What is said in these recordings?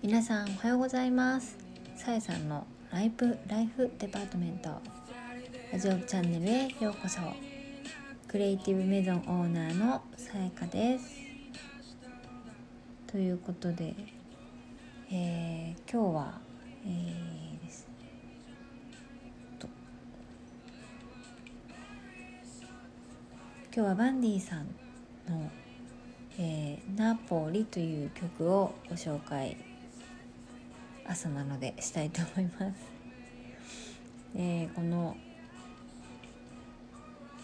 皆さんおはようございます。さえさんのライブライフデパートメント。ラジオチャンネルへようこそ。クリエイティブメゾンオーナーのさやかです。ということで、えー、今日は、えー、です。と。今日はバンディさんのえー、ナポリという曲をご紹介朝なのでしたいと思います。え、この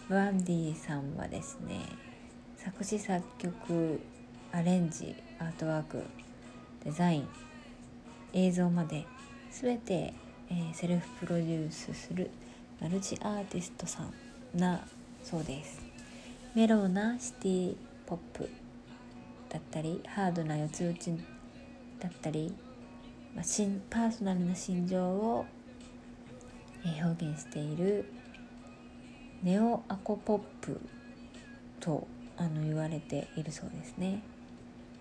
バンディさんはですね作詞作曲アレンジアートワークデザイン映像まで全て、えー、セルフプロデュースするマルチアーティストさんなそうですメローなシティポップだったりハードな四つ打ちだったり、まあ、パーソナルな心情を、え表現しているネオアコポップとあの言われているそうですね。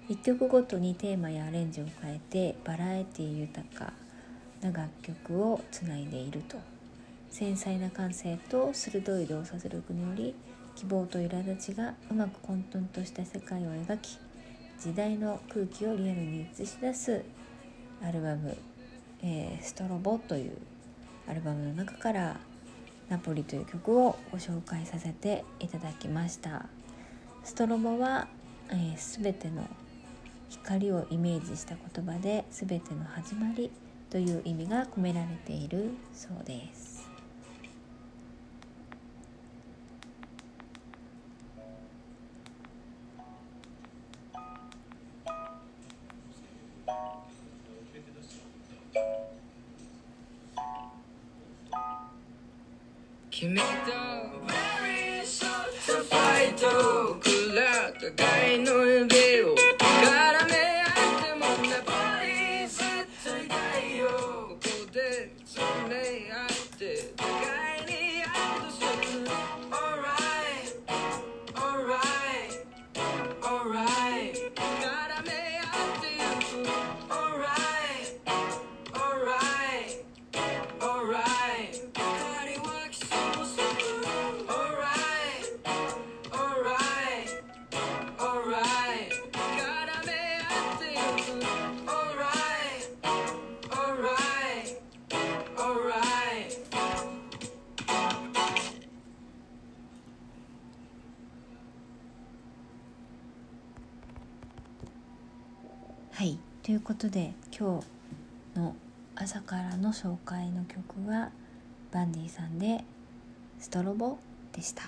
一曲ごとにテーマやアレンジを変えてバラエティ豊かな楽曲をつないでいると。繊細な感性と鋭い動作力により希望と苛立ちがうまく混沌とした世界を描き時代の空気をリアルに映し出すアルバム「えー、ストロボ」というアルバムの中から「ナポリ」という曲をご紹介させていただきました。ストロボは、えー、全ての光をイメージした言葉で全ての始まりという意味が込められているそうです。君と Very short to fight 僕らった互いの指をはいということで今日の朝からの紹介の曲はバンディさんで「ストロボ」でした。